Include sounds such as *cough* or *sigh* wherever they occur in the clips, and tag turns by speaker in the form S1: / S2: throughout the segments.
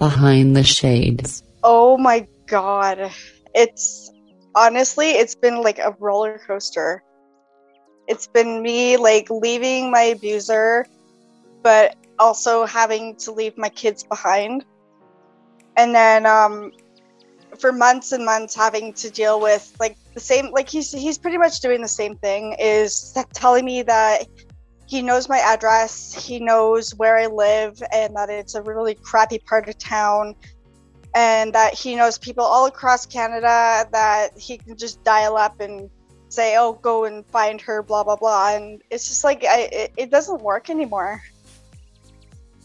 S1: Behind the Shades.
S2: Oh my god. It's honestly, it's been like a roller coaster. It's been me like leaving my abuser, but also having to leave my kids behind. And then um for months and months having to deal with like the same like he's he's pretty much doing the same thing is telling me that he knows my address, he knows where I live and that it's a really crappy part of town and that he knows people all across Canada that he can just dial up and say, "Oh, go and find her," blah blah blah, and it's just like I, it, it doesn't work anymore.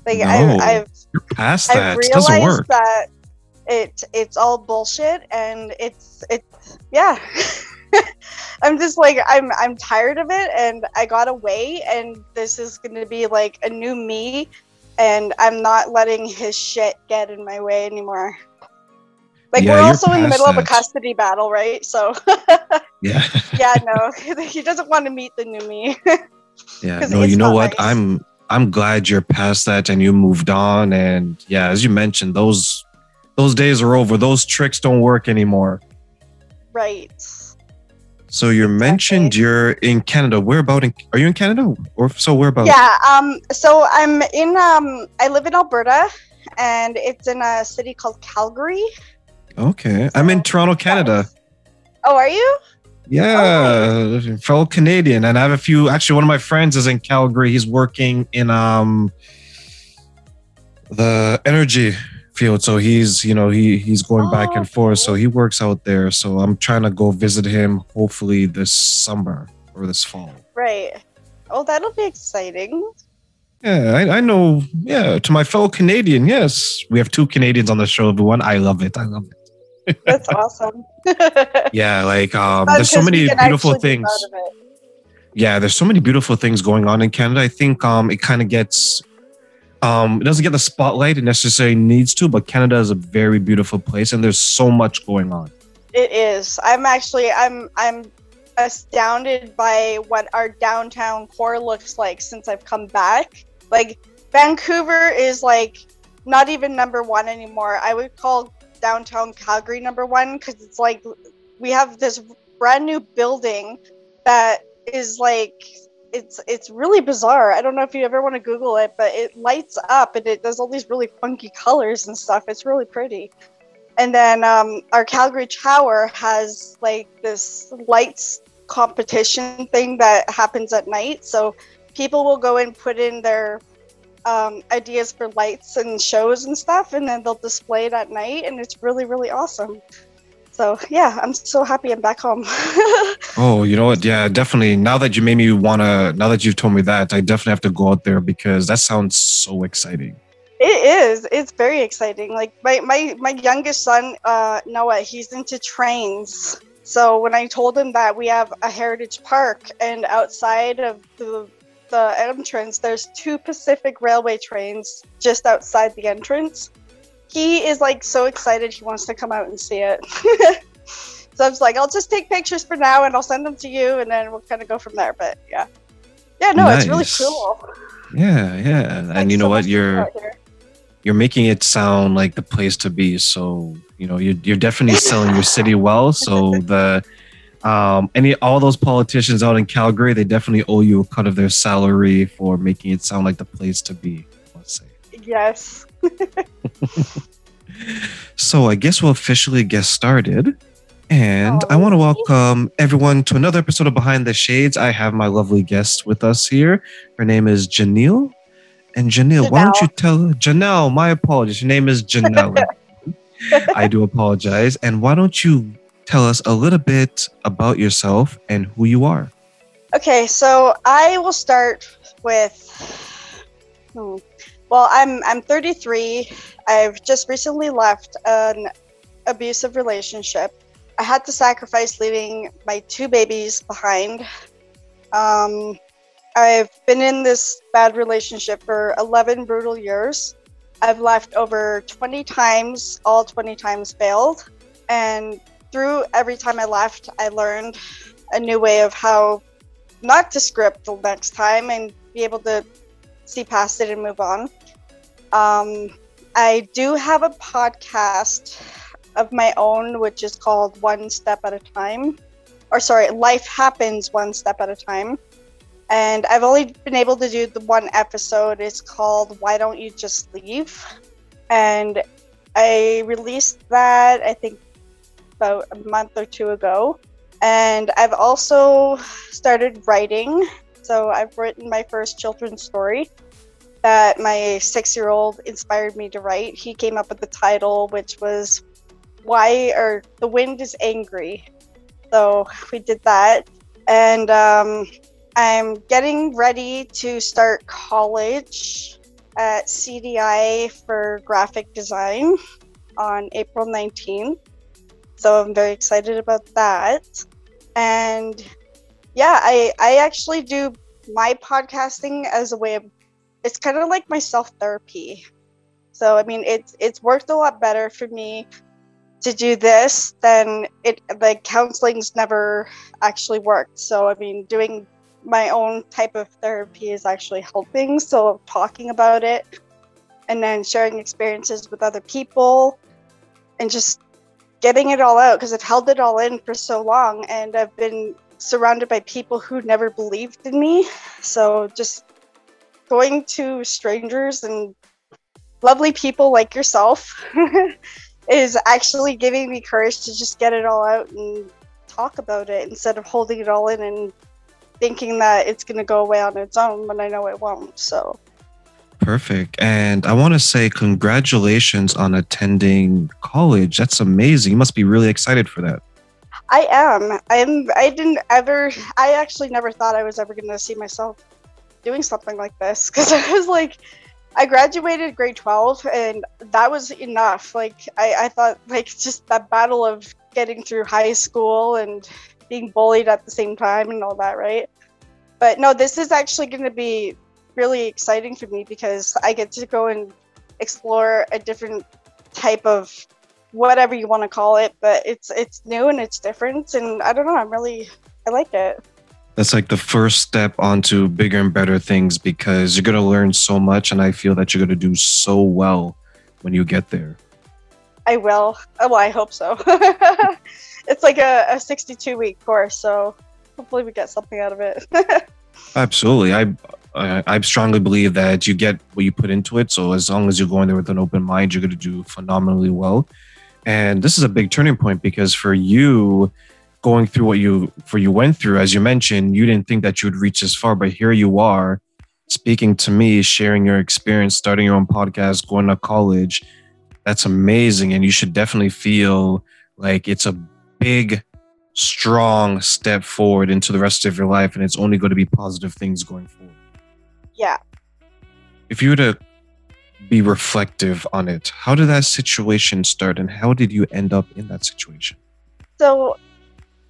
S2: Like
S3: No,
S2: I, I've
S3: You're past
S2: I've
S3: that. It doesn't
S2: realized
S3: work.
S2: that it it's all bullshit, and it's it's yeah. *laughs* *laughs* I'm just like I'm I'm tired of it, and I got away, and this is going to be like a new me, and I'm not letting his shit get in my way anymore. Like
S3: Yeah,
S2: we're also in the middle of a custody battle, right? So *laughs*
S3: Yeah. *laughs*
S2: yeah, no, he doesn't want to meet the new me.
S3: yeah. No, you know what?
S2: nice.
S3: I'm I'm glad you're past that and you moved on. And yeah, as you mentioned, those those days are over. Those tricks don't work anymore.
S2: right.
S3: So you mentioned you're in Canada. Where about in are you in Canada? Or so where about?
S2: Yeah. Um. So I'm in. Um. I live in Alberta, and it's in a city called Calgary.
S3: Okay. I'm in Toronto, Canada.
S2: Oh, are you?
S3: Yeah, fellow Canadian, and I have a few. Actually, one of my friends is in Calgary. He's working in um the energy field, so he's you know he he's going back
S2: Oh,
S3: and forth. So he works out there. So I'm trying to go visit him. Hopefully this summer or this fall.
S2: Right. Oh, that'll be exciting.
S3: Yeah, I, I know. Yeah, to my fellow Canadian, yes, we have two Canadians on the show. Everyone, I love it. I love it. *laughs*
S2: That's awesome. *laughs*
S3: Yeah, like um, there's so many beautiful things. yeah there's so many beautiful things going on in canada i think um it kind of gets um it doesn't get the spotlight it necessarily needs to but canada is a very beautiful place and there's so much going on
S2: It is. I'm actually. I'm. I'm astounded by what our downtown core looks like since I've come back. Like Vancouver is like not even number one anymore. I would call downtown Calgary number one because it's like we have this brand new building that is like it's it's really bizarre. I don't know if you ever want to Google it, but it lights up and it does all these really funky colors and stuff. It's really pretty. And then um, our Calgary Tower has like this lights competition thing that happens at night. So people will go and put in their um, ideas for lights and shows and stuff, and then they'll display it at night, and it's really, really awesome. So yeah, I'm so happy I'm back home. *laughs*
S3: oh you know what yeah definitely now that you made me want to now that you've told me that i definitely have to go out there because that sounds so exciting
S2: It is. It's very exciting. Like my my my youngest son, uh, Noah, he's into trains. So when I told him that we have a heritage park and outside of the the entrance, there's two Pacific Railway trains just outside the entrance. He is like so excited. He wants to come out and see it. *laughs* so I was like, I'll just take pictures for now and I'll send them to you, and then we'll kind of go from there. But yeah, yeah, no, it's really cool.
S3: yeah yeah and you know
S2: so
S3: what
S2: much to do
S3: you're you're making it sound like the place to be. So you know you're, you're definitely selling your city well. So *laughs* the um, any all those politicians out in Calgary, they definitely owe you a cut of their salary for making it sound like the place to be. Let's say.
S2: Yes.
S3: So I guess we'll officially get started. And I want to welcome everyone to another episode of Behind the Shades. I have my lovely guest with us here. Her name is Janelle. And Janelle, why don't you tell Janelle, my apologies. Your name is Janelle. *laughs* I do apologize. And why don't you tell us a little bit about yourself and who you are?
S2: Okay, so I will start with. hmm, Well, I'm I'm 33. I've just recently left an abusive relationship. I had to sacrifice leaving my two babies behind. Um, I've been in this bad relationship for 11 brutal years. I've left over 20 times, all 20 times failed. And through every time I left, I learned a new way of how not to script the next time and be able to see past it and move on. Um, I do have a podcast of my own, which is called One Step at a Time. Or, sorry, Life Happens One Step at a Time. And I've only been able to do the one episode. It's called Why Don't You Just Leave? And I released that, I think, about a month or two ago. And I've also started writing. So I've written my first children's story that my six year old inspired me to write. He came up with the title, which was Why or The Wind is Angry. So we did that. And um, I'm getting ready to start college at CDI for graphic design on April 19th. So I'm very excited about that. And yeah, I I actually do my podcasting as a way of it's kind of like my self therapy. So I mean it's it's worked a lot better for me to do this than it the counseling's never actually worked. So I mean doing my own type of therapy is actually helping. So talking about it and then sharing experiences with other people and just getting it all out because I've held it all in for so long and I've been surrounded by people who never believed in me. So just going to strangers and lovely people like yourself *laughs* is actually giving me courage to just get it all out and talk about it instead of holding it all in and thinking that it's going to go away on its own when I know it won't. So
S3: Perfect. And I want to say congratulations on attending college. That's amazing. You must be really excited for that.
S2: I am. I'm. I didn't ever. I actually never thought I was ever going to see myself doing something like this because *laughs* I was like, I graduated grade twelve, and that was enough. Like I, I thought, like just that battle of getting through high school and being bullied at the same time and all that, right? But no, this is actually going to be really exciting for me because I get to go and explore a different type of whatever you want to call it, but it's it's new and it's different and I don't know, I'm really I like it.
S3: That's like the first step onto bigger and better things because you're going to learn so much and I feel that you're going to do so well when you get there.
S2: I will. Oh, well, I hope so. *laughs* it's like a, a 62 week course, so hopefully we get something out of it. *laughs*
S3: Absolutely. I I, I strongly believe that you get what you put into it. So as long as you're going there with an open mind, you're going to do phenomenally well. And this is a big turning point because for you, going through what you for you went through, as you mentioned, you didn't think that you would reach this far, but here you are, speaking to me, sharing your experience, starting your own podcast, going to college. That's amazing, and you should definitely feel like it's a big strong step forward into the rest of your life and it's only going to be positive things going forward
S2: yeah.
S3: If you were to be reflective on it, how did that situation start and how did you end up in that situation?
S2: So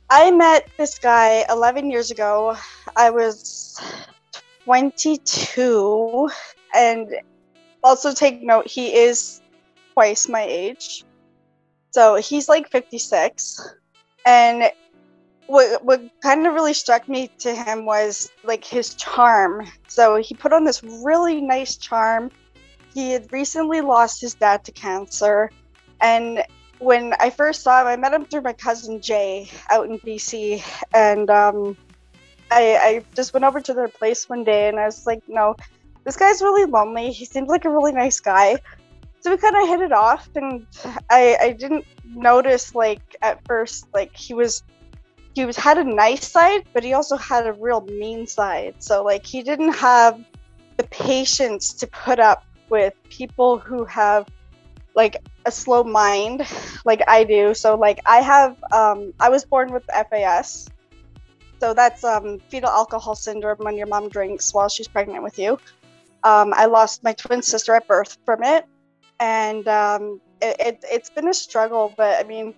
S2: I met this guy 11 years ago. I was 22 and also take note he is twice my age. So he's like 56 and what what kind of really struck me to him was like his charm. So he put on this really nice charm. He had recently lost his dad to cancer, and when I first saw him, I met him through my cousin Jay out in BC, and um, I, I just went over to their place one day, and I was like, no, this guy's really lonely. He seems like a really nice guy. So we kind of hit it off, and I, I didn't notice like at first like he was he was had a nice side, but he also had a real mean side. So like he didn't have the patience to put up with people who have like a slow mind like I do. So like I have um I was born with FAS. So that's um fetal alcohol syndrome when your mom drinks while she's pregnant with you. Um, I lost my twin sister at birth from it, and um, it, it, it's been a struggle. But I mean,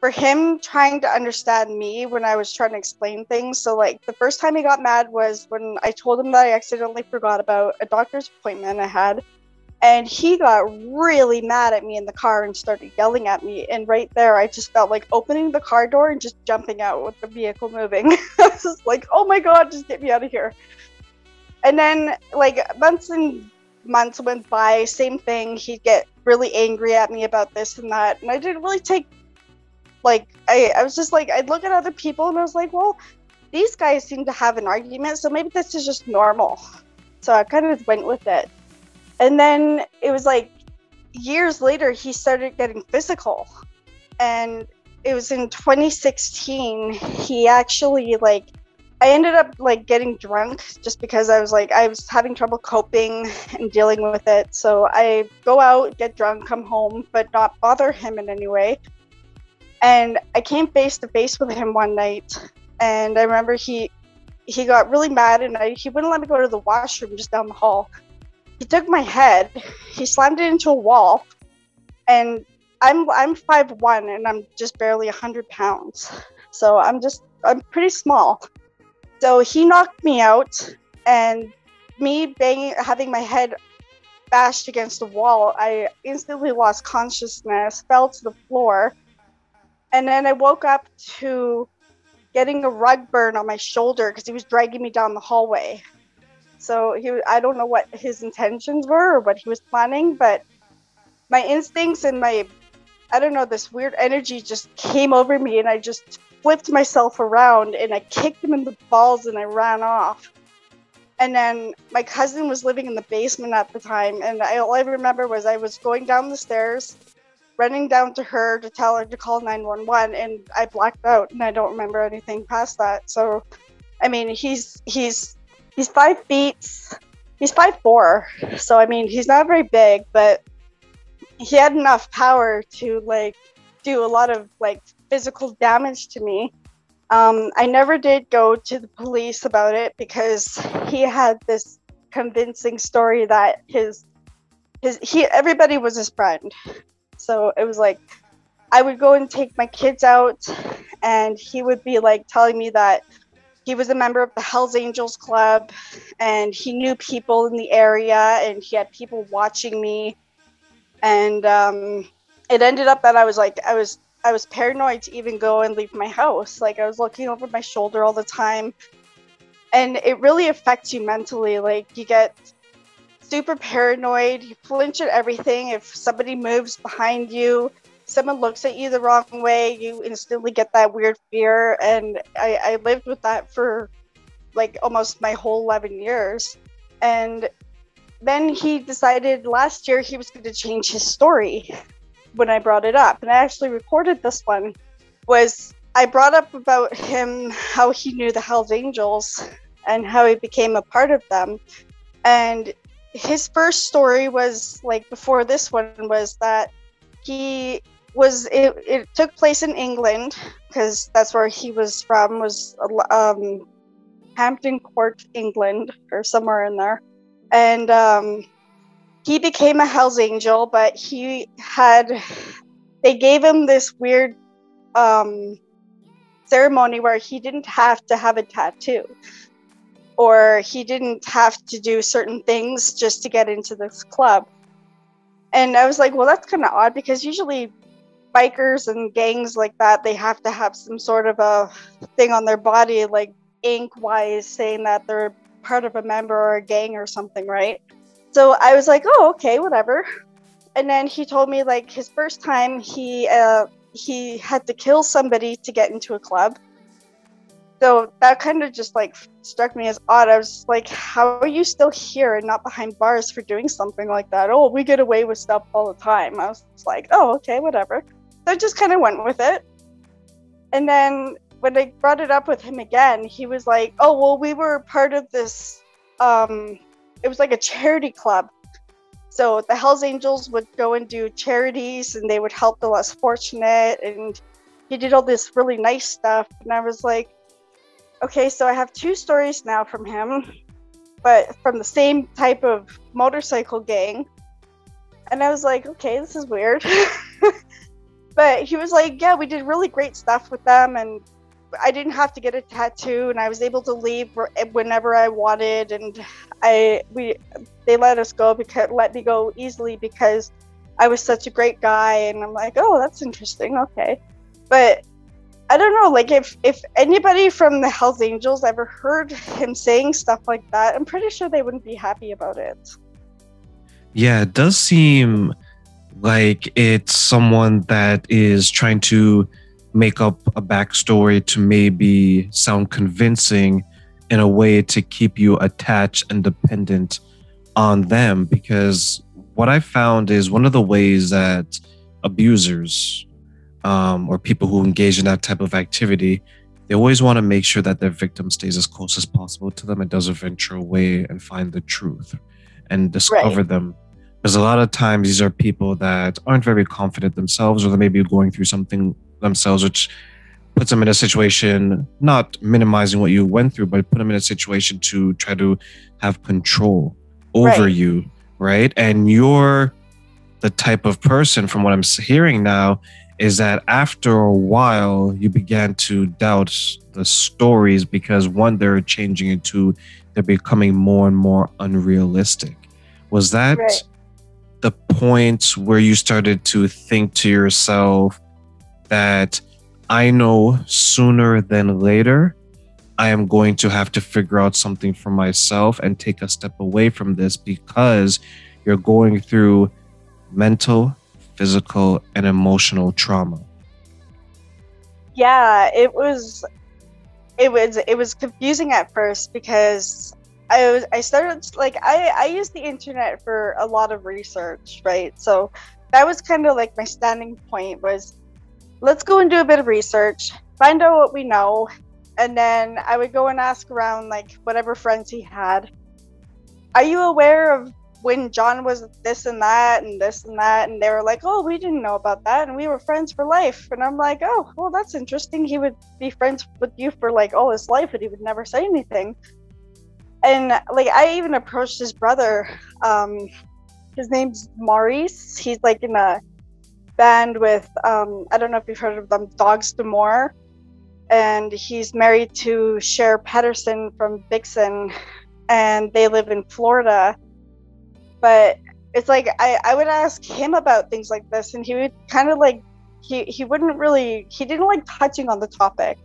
S2: for him trying to understand me when I was trying to explain things. So, like, the first time he got mad was when I told him that I accidentally forgot about a doctor's appointment I had. And he got really mad at me in the car and started yelling at me. And right there, I just felt like opening the car door and just jumping out with the vehicle moving. *laughs* I was just like, oh my God, just get me out of here. And then, like, months and months went by, same thing. He'd get really angry at me about this and that. And I didn't really take, like, I, I was just like, I'd look at other people and I was like, well, these guys seem to have an argument, so maybe this is just normal. So I kind of went with it. And then it was like years later, he started getting physical. And it was in 2016, he actually, like, I ended up like getting drunk just because I was like I was having trouble coping and dealing with it. So I go out, get drunk, come home, but not bother him in any way. And I came face to face with him one night, and I remember he he got really mad and I, he wouldn't let me go to the washroom just down the hall. He took my head, he slammed it into a wall, and I'm I'm five one and I'm just barely hundred pounds, so I'm just I'm pretty small. So he knocked me out, and me banging, having my head bashed against the wall, I instantly lost consciousness, fell to the floor, and then I woke up to getting a rug burn on my shoulder because he was dragging me down the hallway. So he, I don't know what his intentions were or what he was planning, but my instincts and my, I don't know, this weird energy just came over me, and I just flipped myself around and I kicked him in the balls and I ran off. And then my cousin was living in the basement at the time, and I, all I remember was I was going down the stairs, running down to her to tell her to call 911, and I blacked out and I don't remember anything past that. So, I mean, he's he's he's five feet, he's five four, so I mean, he's not very big, but he had enough power to like do a lot of like physical damage to me. Um, I never did go to the police about it because he had this convincing story that his his he everybody was his friend. So it was like I would go and take my kids out and he would be like telling me that he was a member of the Hells Angels Club and he knew people in the area and he had people watching me and um, it ended up that I was like I was I was paranoid to even go and leave my house. Like I was looking over my shoulder all the time. And it really affects you mentally. Like you get super paranoid, you flinch at everything. If somebody moves behind you, someone looks at you the wrong way, you instantly get that weird fear. And I, I lived with that for like almost my whole 11 years. And then he decided last year he was going to change his story when I brought it up, and I actually recorded this one, was I brought up about him how he knew the Hells Angels and how he became a part of them. And his first story was like before this one was that he was it, it took place in England because that's where he was from was um, Hampton Court, England, or somewhere in there. And um, he became a Hell's Angel, but he had they gave him this weird um, ceremony where he didn't have to have a tattoo or he didn't have to do certain things just to get into this club. And I was like, well, that's kind of odd because usually bikers and gangs like that, they have to have some sort of a thing on their body, like ink wise, saying that they're part of a member or a gang or something, right? So I was like, oh, okay, whatever. And then he told me like his first time he uh, he had to kill somebody to get into a club. So that kind of just like struck me as odd. I was like, how are you still here and not behind bars for doing something like that? Oh, we get away with stuff all the time. I was like, oh, okay, whatever. So I just kind of went with it. And then when I brought it up with him again, he was like, oh, well, we were part of this um, it was like a charity club. So the Hells Angels would go and do charities and they would help the less fortunate and he did all this really nice stuff and I was like okay, so I have two stories now from him but from the same type of motorcycle gang. And I was like, okay, this is weird. *laughs* but he was like, yeah, we did really great stuff with them and I didn't have to get a tattoo, and I was able to leave whenever I wanted. And I we they let us go because let me go easily because I was such a great guy. And I'm like, oh, that's interesting. Okay, but I don't know. Like if if anybody from the Hell's Angels ever heard him saying stuff like that, I'm pretty sure they wouldn't be happy about it.
S3: Yeah, it does seem like it's someone that is trying to make up a backstory to maybe sound convincing in a way to keep you attached and dependent on them because what i found is one of the ways that abusers um, or people who engage in that type of activity they always want to make sure that their victim stays as close as possible to them and doesn't venture away and find the truth and discover right. them because a lot of times these are people that aren't very confident themselves or they may be going through something themselves which puts them in a situation not minimizing what you went through but put them in a situation to try to have control over right. you right and you're the type of person from what i'm hearing now is that after a while you began to doubt the stories because one they're changing into they're becoming more and more unrealistic was that right. The point where you started to think to yourself that i know sooner than later i am going to have to figure out something for myself and take a step away from this because you're going through mental physical and emotional trauma.
S2: Yeah it was it was it was confusing at first because I was I started like I I use the internet for a lot of research, right? So that was kind of like my standing point was let's go and do a bit of research, find out what we know, and then I would go and ask around like whatever friends he had. Are you aware of when John was this and that and this and that, and they were like, "Oh, we didn't know about that, and we were friends for life." And I'm like, "Oh, well, that's interesting. He would be friends with you for like all his life, but he would never say anything." And like, I even approached his brother. Um, his name's Maurice. He's like in a band with um, I don't know if you've heard of them, Dogs D'Amour, and he's married to Share Pedersen from Vixen, and they live in Florida but it's like I, I would ask him about things like this and he would kind of like he, he wouldn't really he didn't like touching on the topic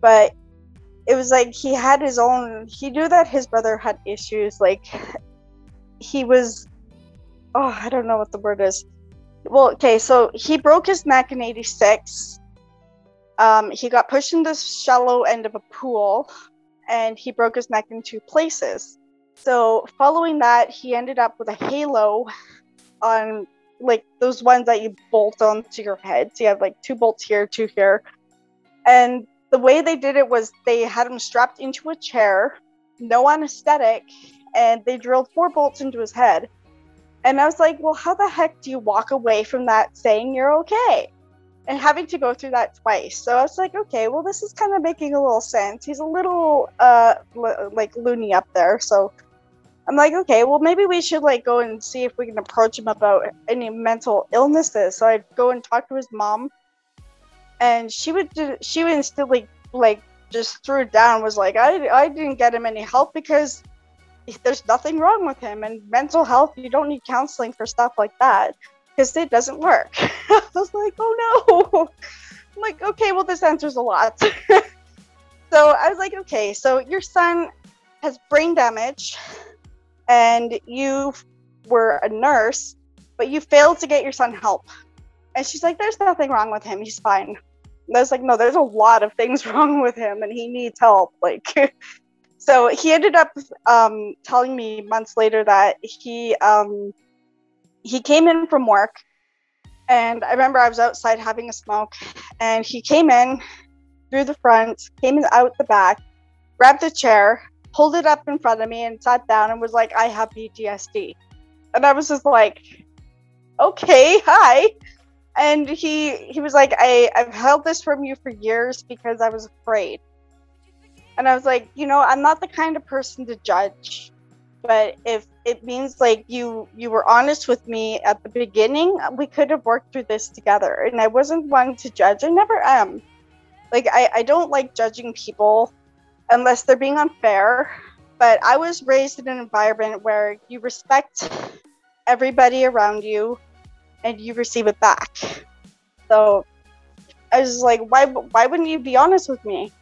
S2: but it was like he had his own he knew that his brother had issues like he was oh i don't know what the word is well okay so he broke his neck in 86 um, he got pushed in the shallow end of a pool and he broke his neck in two places so following that, he ended up with a halo on like those ones that you bolt onto your head. So you have like two bolts here, two here. And the way they did it was they had him strapped into a chair, no anesthetic, and they drilled four bolts into his head. And I was like, well, how the heck do you walk away from that saying you're okay? And having to go through that twice. So I was like, okay, well, this is kind of making a little sense. He's a little uh, like loony up there. So I'm like, okay, well, maybe we should like go and see if we can approach him about any mental illnesses. So I'd go and talk to his mom, and she would do, she would instantly like just threw it down. Was like, I I didn't get him any help because there's nothing wrong with him, and mental health you don't need counseling for stuff like that because it doesn't work. *laughs* I was like, oh no. I'm like, okay, well, this answers a lot. *laughs* so I was like, okay, so your son has brain damage and you were a nurse, but you failed to get your son help. And she's like, There's nothing wrong with him. He's fine. And I was like, No, there's a lot of things *laughs* wrong with him and he needs help. Like, *laughs* so he ended up um, telling me months later that he um, he came in from work and I remember I was outside having a smoke and he came in through the front, came out the back, grabbed a chair, pulled it up in front of me and sat down and was like, I have PTSD. And I was just like, okay, hi. And he he was like, I, I've held this from you for years because I was afraid. And I was like, you know, I'm not the kind of person to judge. But if it means like you you were honest with me at the beginning, we could have worked through this together. And I wasn't one to judge. I never am. Like I, I don't like judging people unless they're being unfair. But I was raised in an environment where you respect everybody around you and you receive it back. So I was like, why, why wouldn't you be honest with me?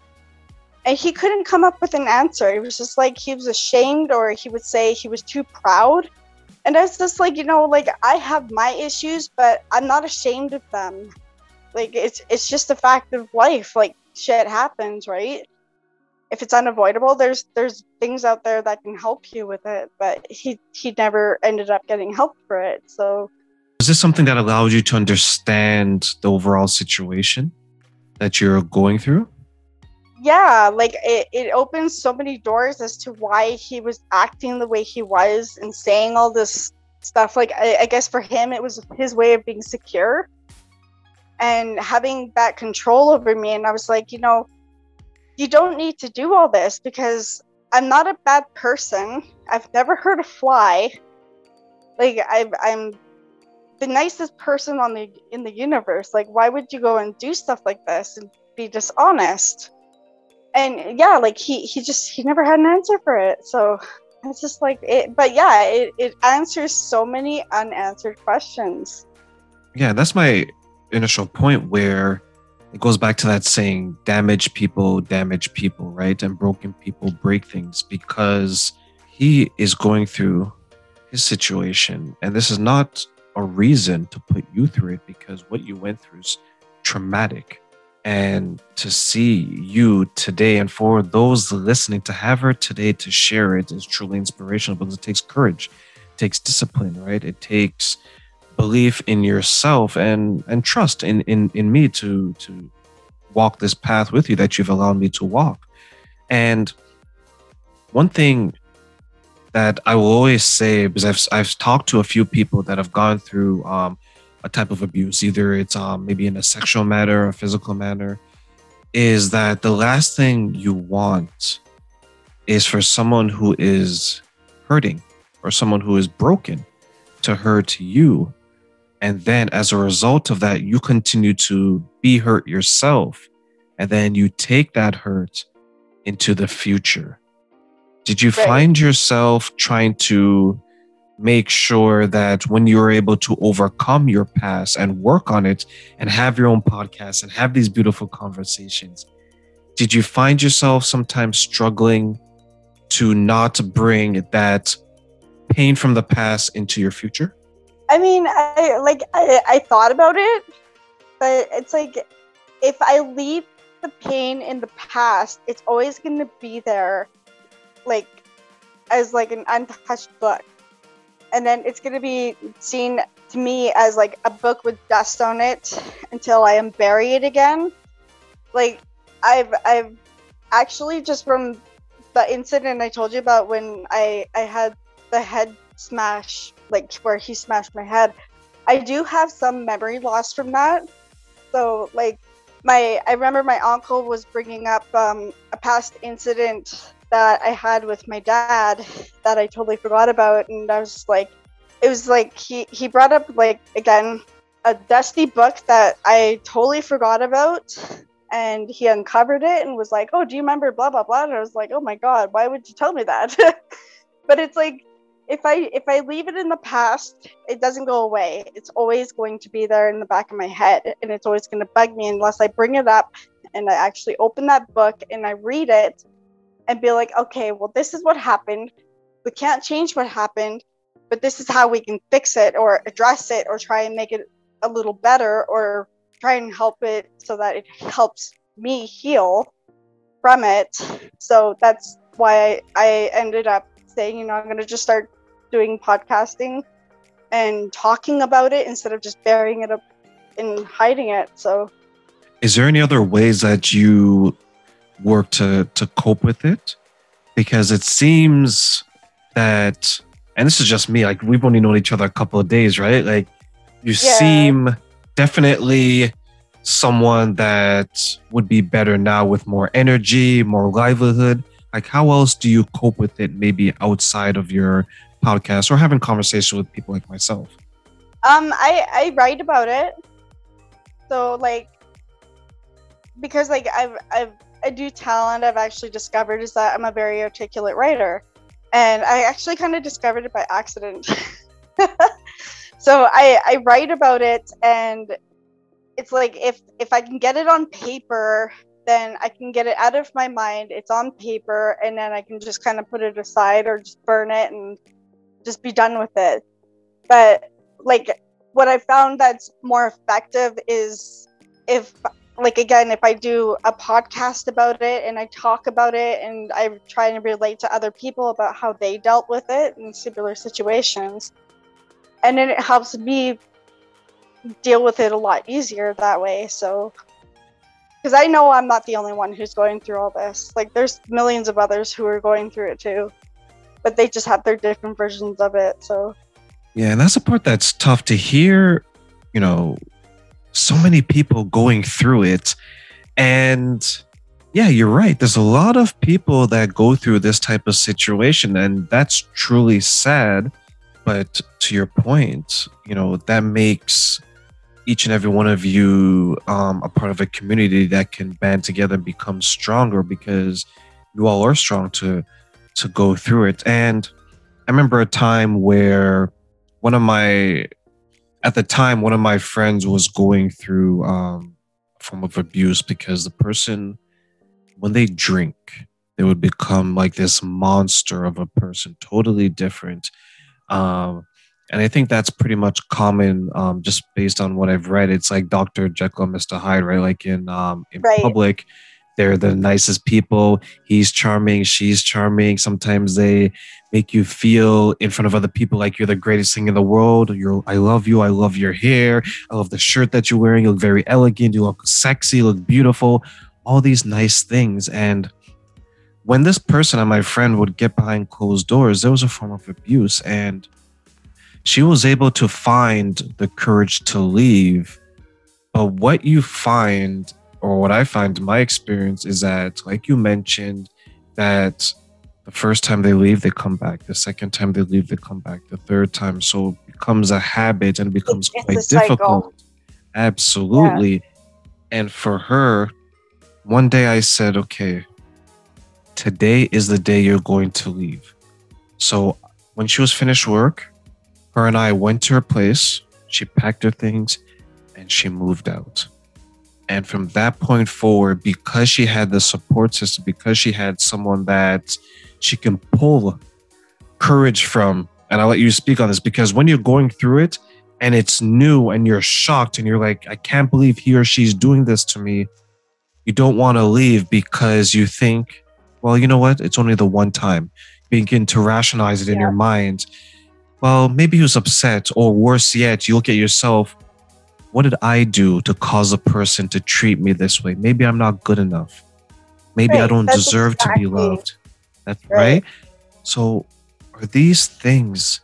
S2: And he couldn't come up with an answer. It was just like he was ashamed, or he would say he was too proud. And it's just like, you know, like I have my issues, but I'm not ashamed of them. Like it's it's just a fact of life. Like shit happens, right? If it's unavoidable, there's there's things out there that can help you with it. But he he never ended up getting help for it. So
S3: is this something that allowed you to understand the overall situation that you're going through?
S2: yeah like it, it opens so many doors as to why he was acting the way he was and saying all this stuff. Like I, I, guess for him it was his way of being secure and having that control over me. And i was like you know you don't need to do all this because i'm not a bad person. I've never hurt a fly. Like i i'm the nicest person on the in the universe. Like why would you go and do stuff like this and be dishonest? And yeah like he he just he never had an answer for it. So it's just like it but yeah it, it answers so many unanswered questions.
S3: Yeah that's my initial point where it goes back to that saying damage people damage people right? And broken people break things because he is going through his situation. And this is not a reason to put you through it because what you went through is traumatic. And to see you today and for those listening to have her today to share it is truly inspirational because it takes courage it takes discipline right? It takes belief in yourself and and trust in in in me to to walk this path with you that you've allowed me to walk. And one thing that I will always say because I've I've talked to a few people that have gone through um, a type of abuse, either it's um, maybe in a sexual manner or physical manner, is that the last thing you want is for someone who is hurting or someone who is broken to hurt you. And then as a result of that, you continue to be hurt yourself. And then you take that hurt into the future. Did you right. find yourself trying to make sure that when you're able to overcome your past and work on it and have your own podcast and have these beautiful conversations, did you find yourself sometimes struggling to not bring that pain from the past into your future?
S2: I mean, I like I, I thought about it, but it's like if I leave the pain in the past, it's always going to be there, like as like an untouched book and then it's going to be seen to me as like a book with dust on it until I am buried again. Like I've I've actually just from the incident I told you about when I I had the head smash like where he smashed my head. I do have some memory loss from that. So like my I remember my uncle was bringing up um, a past incident that I had with my dad that I totally forgot about, and I was like, it was like he he brought up like again a dusty book that I totally forgot about, and he uncovered it and was like, "Oh, do you remember blah blah blah?" And I was like, "Oh my god, why would you tell me that?" *laughs* but it's like if I if I leave it in the past, it doesn't go away. It's always going to be there in the back of my head, and it's always going to bug me unless I bring it up and I actually open that book and I read it and be like, okay, well, this is what happened. We can't change what happened, but this is how we can fix it or address it or try and make it a little better or try and help it so that it helps me heal from it. So that's why I, ended up saying, you know, I'm going to just start doing podcasting and talking about it instead of just burying it up and hiding it. So,
S3: is there any other ways that you work to to cope with it because it seems that and this is just me like we've only known each other a couple of days right? Like you yeah. seem definitely someone that would be better now with more energy more livelihood. Like how else do you cope with it maybe outside of your podcast or having conversations with people like myself?
S2: Um i i write about it. So like because like i've i've I do talent I've actually discovered is that I'm a very articulate writer. And I actually kind of discovered it by accident. *laughs* so I, I write about it and it's like if if I can get it on paper, then I can get it out of my mind. It's on paper and then I can just kind of put it aside or just burn it and just be done with it. But like what I found that's more effective is if like again if I do a podcast about it and I talk about it and I try and relate to other people about how they dealt with it in similar situations. And then it helps me deal with it a lot easier that way. So because I know I'm not the only one who's going through all this. Like there's millions of others who are going through it too. But they just have their different versions of it. So
S3: Yeah, and that's the part that's tough to hear, you know, so many people going through it. And yeah, you're right. There's a lot of people that go through this type of situation, and that's truly sad. But to your point, you know, that makes each and every one of you um, a part of a community that can band together and become stronger because you all are strong to to go through it. And I remember a time where one of my at the time one of my friends was going through um, a form of abuse because the person when they drink they would become like this monster of a person totally different um, and I think that's pretty much common, um, just based on what I've read. It's like Dr. Jekyll and Mr. Hyde, right? Like in um, in
S2: Right.
S3: public, they're the nicest people. He's charming, she's charming. Sometimes they make you feel in front of other people like you're the greatest thing in the world. You're, I love you. I love your hair. I love the shirt that you're wearing. You look very elegant. You look sexy. You look beautiful. All these nice things. And when this person and my friend would get behind closed doors, there was a form of abuse. And she was able to find the courage to leave. But what you find, or what I find in my experience, is that, like you mentioned, that the first time they leave, they come back. The second time they leave, they come back. The third time, so it becomes a habit and it becomes
S2: It's
S3: quite difficult. Absolutely. And for her, one day I said, okay, today is the day you're going to leave. So when she was finished work, her and I went to her place. She packed her things and she moved out. And from that point forward, because she had the support system, because she had someone that she can pull courage from, and I'll let you speak on this because when you're going through it and it's new and you're shocked and you're like, I can't believe he or she's doing this to me, you don't want to leave because you think, well, you know what? It's only the one time. You begin to rationalize it in
S2: Yeah.
S3: your mind. Well, maybe he was upset, or worse yet, you look at yourself. What did I do to cause a person to treat me this way? Maybe I'm not good enough. Maybe I don't
S2: that's
S3: deserve to be loved. That's
S2: Right.
S3: right. So, are these things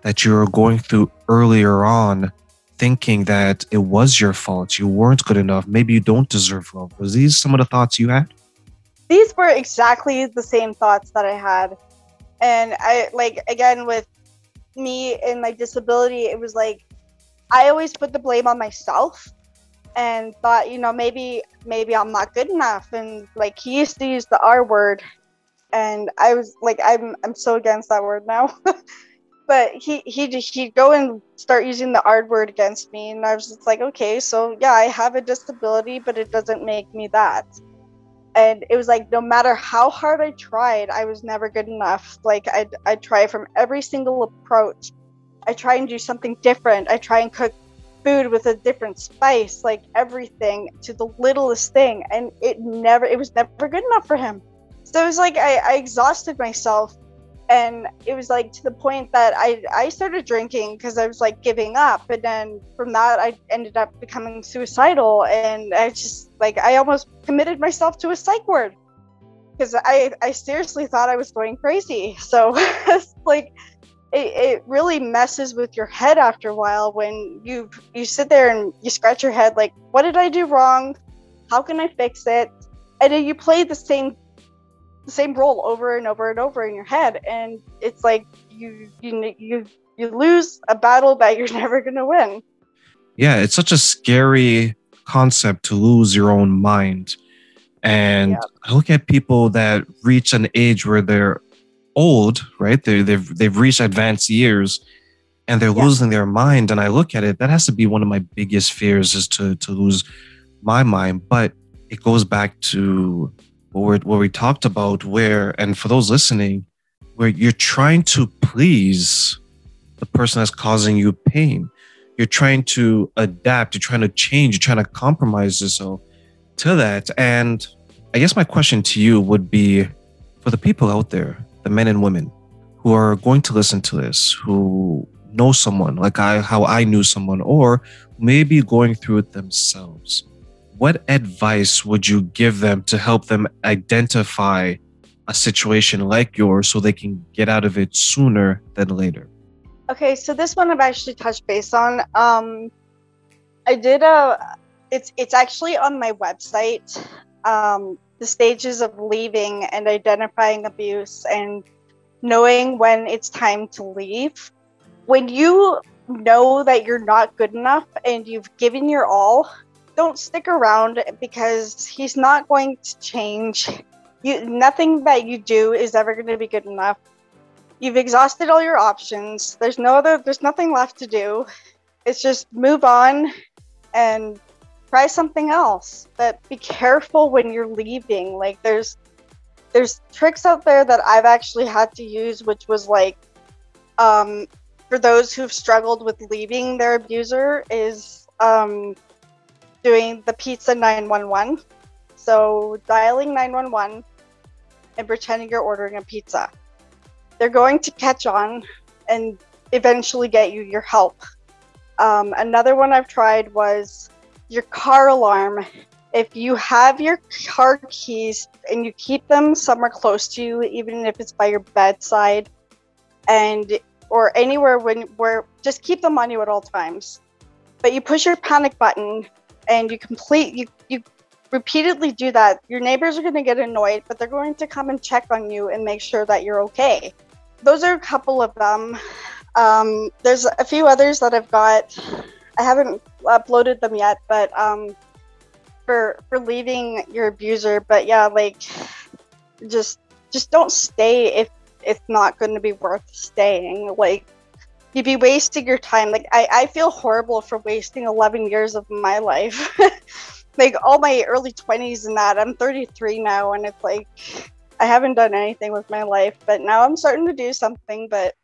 S3: that you're going through earlier on, thinking that it was your fault, you weren't good enough, maybe you don't deserve love? Was these some of the thoughts you had?
S2: these were exactly the same thoughts that I had. And I like again with me and my disability, it was like I always put the blame on myself and thought, you know, maybe maybe I'm not good enough and like he used to use the R word and I was like I'm I'm so against that word now. *laughs* but he he he'd go and start using the R word against me and I was just like, okay, so yeah, I have a disability, but it doesn't make me that and it was like no matter how hard I tried, I was never good enough. Like I I try from every single approach. I try and do something different. I try and cook food with a different spice, like everything to the littlest thing, and it never it was never good enough for him. So it was like I, I exhausted myself and it was like to the point that I I started drinking because I was like giving up, and then from that I ended up becoming suicidal, and I just like I almost committed myself to a psych ward because I I seriously thought I was going crazy. So *laughs* it's like it, it really messes with your head after a while when you you sit there and you scratch your head like what did I do wrong? How can I fix it? And then you play the same the same role over and over and over in your head and it's like you you you you lose a battle that you're *laughs* never going to win
S3: yeah, it's such a scary concept to lose your own mind. And
S2: Yeah.
S3: I look at people that reach an age where they're old, right? They, they've they've reached advanced years, and they're
S2: Yeah.
S3: losing their mind. And I look at it, that has to be one of my biggest fears is to to lose my mind. But it goes back to what we what we talked about, where and for those listening, where you're trying to please the person that's causing you pain. You're trying to adapt, you're trying to change, you're trying to compromise yourself to that. And I guess my question to you would be for the people out there, the men and women who are going to listen to this, who know someone like I how I knew someone, or maybe going through it themselves. What advice would you give them to help them identify a situation like yours so they can get out of it sooner than later?
S2: Okay, so this one I've actually touched base on. Um, I did a. It's it's actually on my website. Um, the stages of leaving and identifying abuse and knowing when it's time to leave. When you know that you're not good enough and you've given your all, don't stick around because he's not going to change. You nothing that you do is ever going to be good enough. You've exhausted all your options. There's no other there's nothing left to do. It's just move on and try something else. But be careful when you're leaving. Like there's there's tricks out there that I've actually had to use, which was like, um, for those who've struggled with leaving their abuser, is um, doing the pizza 911. So dialing 911 and pretending you're ordering a pizza. They're going to catch on and eventually get you your help. Um, another one I've tried was your car alarm if you have your car keys and you keep them somewhere close to you, even if it's by your bedside, and or anywhere when where just keep them on you at all times. But you push your panic button and you complete you you repeatedly do that. Your neighbors are going to get annoyed, but they're going to come and check on you and make sure that you're okay. Those are a couple of them. Um, there's a few others that I've got. I haven't uploaded them yet, but um, for for leaving your abuser but yeah like just just don't stay if it's not going to be worth staying. Like you'd be wasting your time. Like i i feel horrible for wasting 11 years of my life. *laughs* Like all my early 20s and that. I'm 33 now and it's like i haven't done anything with my life but now i'm starting to do something but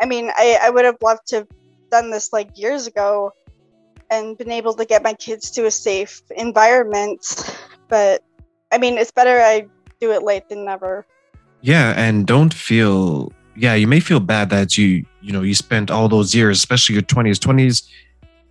S2: i mean i i would have loved to done this like years ago and been able to get my kids to a safe environment. But I mean, it's better I do it late than never.
S3: Yeah, and don't feel yeah, you may feel bad that you you know you spent all those years, especially your twenties. Twenties,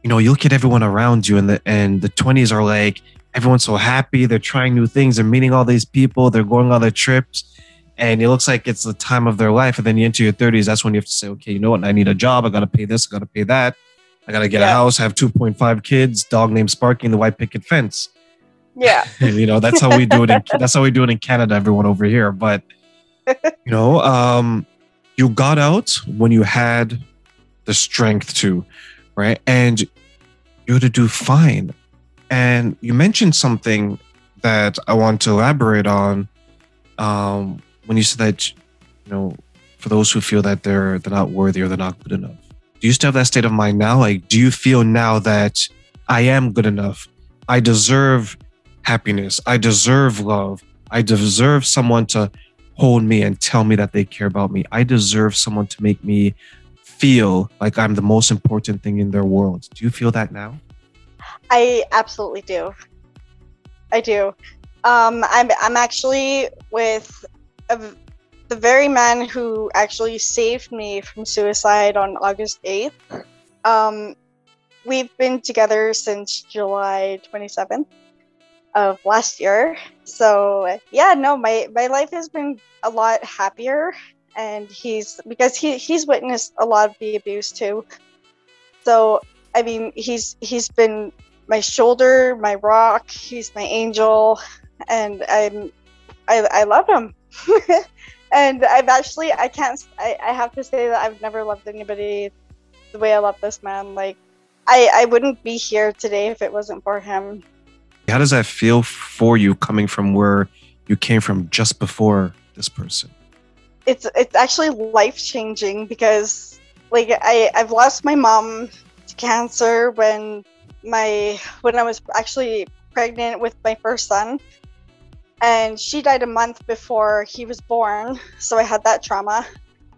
S3: you know, you look at everyone around you, and the and the twenties are like everyone's so happy. They're trying new things. They're meeting all these people. They're going on their trips, and it looks like it's the time of their life. And then you enter your thirties. That's when you have to say, okay, you know what? I need a job. I got to pay this. I got to pay that. I gotta get yeah. a house, I have 2.5 kids, dog named Sparky, and the white picket fence.
S2: Yeah. *laughs*
S3: you know, that's how we do it. In, *laughs* that's how we do it in Canada, everyone over here. But, you know, um, you got out when you had the strength to, right? And you had to do fine. And you mentioned something that I want to elaborate on um, when you said that, you know, for those who feel that they're they're not worthy or they're not good enough do you still have that state of mind now? Like, do you feel now that I am good enough? I deserve happiness. I deserve love. I deserve someone to hold me and tell me that they care about me. I deserve someone to make me feel like I'm the most important thing in their world. Do you feel that now?
S2: I absolutely do. I do. Um, I'm I'm actually with the very man who actually saved me from suicide on August 8th. Um, we've been together since July 27th of last year. So yeah, no, my my life has been a lot happier, and he's because he he's witnessed a lot of the abuse too. So I mean, he's he's been my shoulder, my rock. He's my angel, and I'm I I love him. *laughs* and I've actually I can't I, I have to say that I've never loved anybody the way I love this man. Like I I wouldn't be here today if it wasn't for him.
S3: How does that feel for you coming from where you came from just before this person?
S2: It's it's actually life changing because like I I've lost my mom to cancer when my when I was actually pregnant with my first son and she died a month before he was born so i had that trauma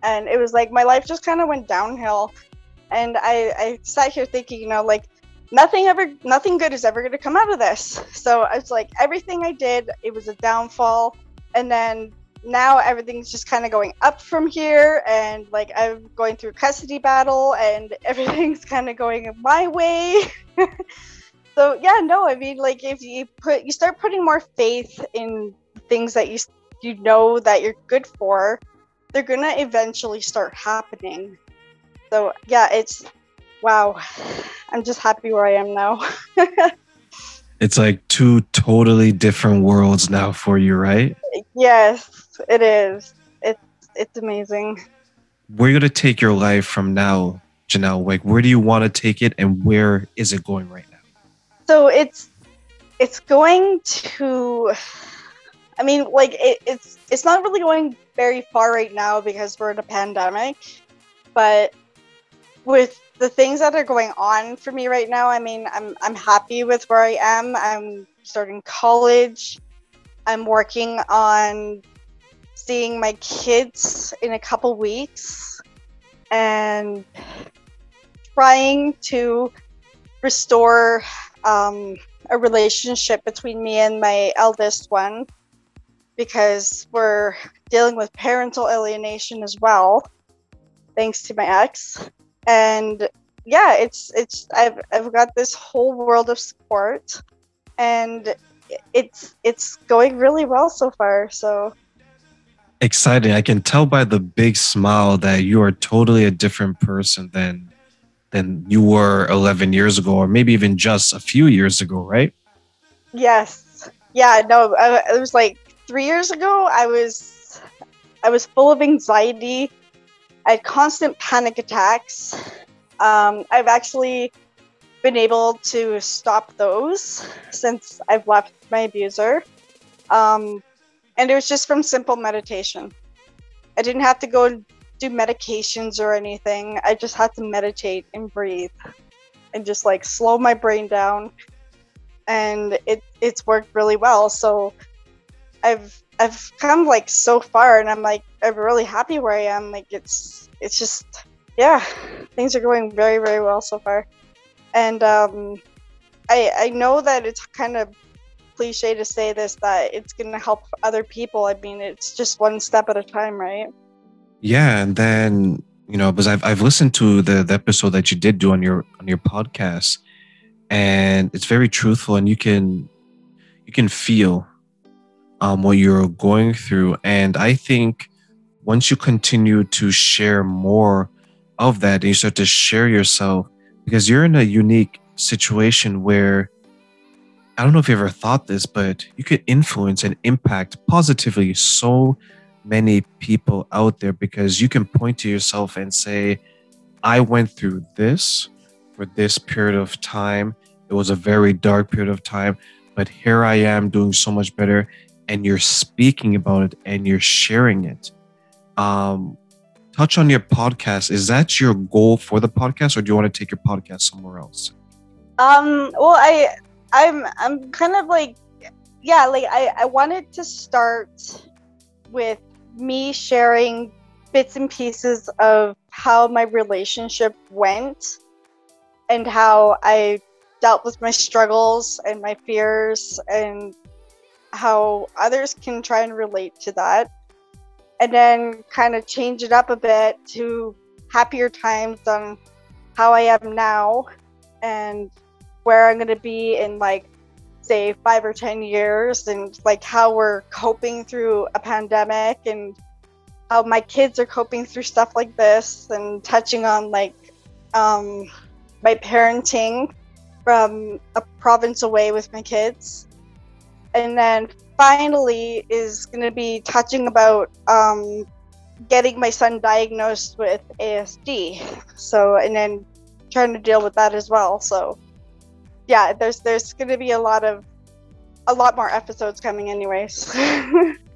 S2: and it was like my life just kind of went downhill. And I, I sat here thinking, you know, like nothing ever, nothing good is ever going to come out of this. So it's like everything I did, it was a downfall. And then now everything's just kind of going up from here and like i'm going through custody battle and *laughs* everything's kind of going my way *laughs* so yeah no i mean like if you put you start putting more faith in things that you you know that you're good for they're gonna eventually start happening. So yeah it's wow i'm just happy where i am now. *laughs*
S3: It's like two totally different worlds now for you right?
S2: Yes it is. It's it's amazing.
S3: Where are you gonna take your life from now janelle? Like where do you want to take it and where is it going right now
S2: so it's it's going to i mean like it, it's it's not really going very far right now because we're in a pandemic but with the things that are going on for me right now i mean i'm i'm happy with where i am. I'm starting college. I'm working on seeing my kids in a couple weeks and trying to restore um, a relationship between me and my eldest one because we're dealing with parental alienation as well thanks to my ex. And yeah it's it's i've i've got this whole world of support and it's it's going really well so far so.
S3: Exciting. I can tell by the big smile that you are totally a different person than than you were 11 years ago or maybe even just a few years ago right?
S2: Yes. Yeah no it was like three years ago i was i was full of anxiety. I had constant panic attacks. Um, i've actually been able to stop those since i've left my abuser. Um, and it was just from simple meditation. I didn't have to go do medications or anything. I just had to meditate and breathe and just like slow my brain down. And it it's worked really well. So I've I've come like so far and I'm like I'm really happy where I am. Like it's it's just yeah, things are going very, very well so far. And um I I know that it's kind of cliche to say this that it's going to help other people. I mean, it's just one step at a time, right?
S3: Yeah, and then you know, because I've I've listened to the, the episode that you did do on your on your podcast, and it's very truthful, and you can you can feel um, what you're going through, and I think once you continue to share more of that, and you start to share yourself, because you're in a unique situation where I don't know if you ever thought this, but you could influence and impact positively so many people out there because you can point to yourself and say, I went through this for this period of time. It was a very dark period of time, but here I am doing so much better. And you're speaking about it and you're sharing it. Um, touch on your podcast. Is that your goal for the podcast, or do you want to take your podcast somewhere else?
S2: Um, well, I, I'm, I'm kind of like, yeah, like I, I wanted to start with me sharing bits and pieces of how my relationship went and how I dealt with my struggles and my fears and how others can try and relate to that. And then kind of change it up a bit to happier times on how I am now and where I'm going to be in like say five or ten years and like how we're coping through a pandemic and how my kids are coping through stuff like this and touching on like um, my parenting from a province away with my kids. And then finally is going to be touching about um, getting my son diagnosed with asd so and then trying to deal with that as well so yeah, there's there's going to be a lot of a lot more episodes coming, anyways. *laughs*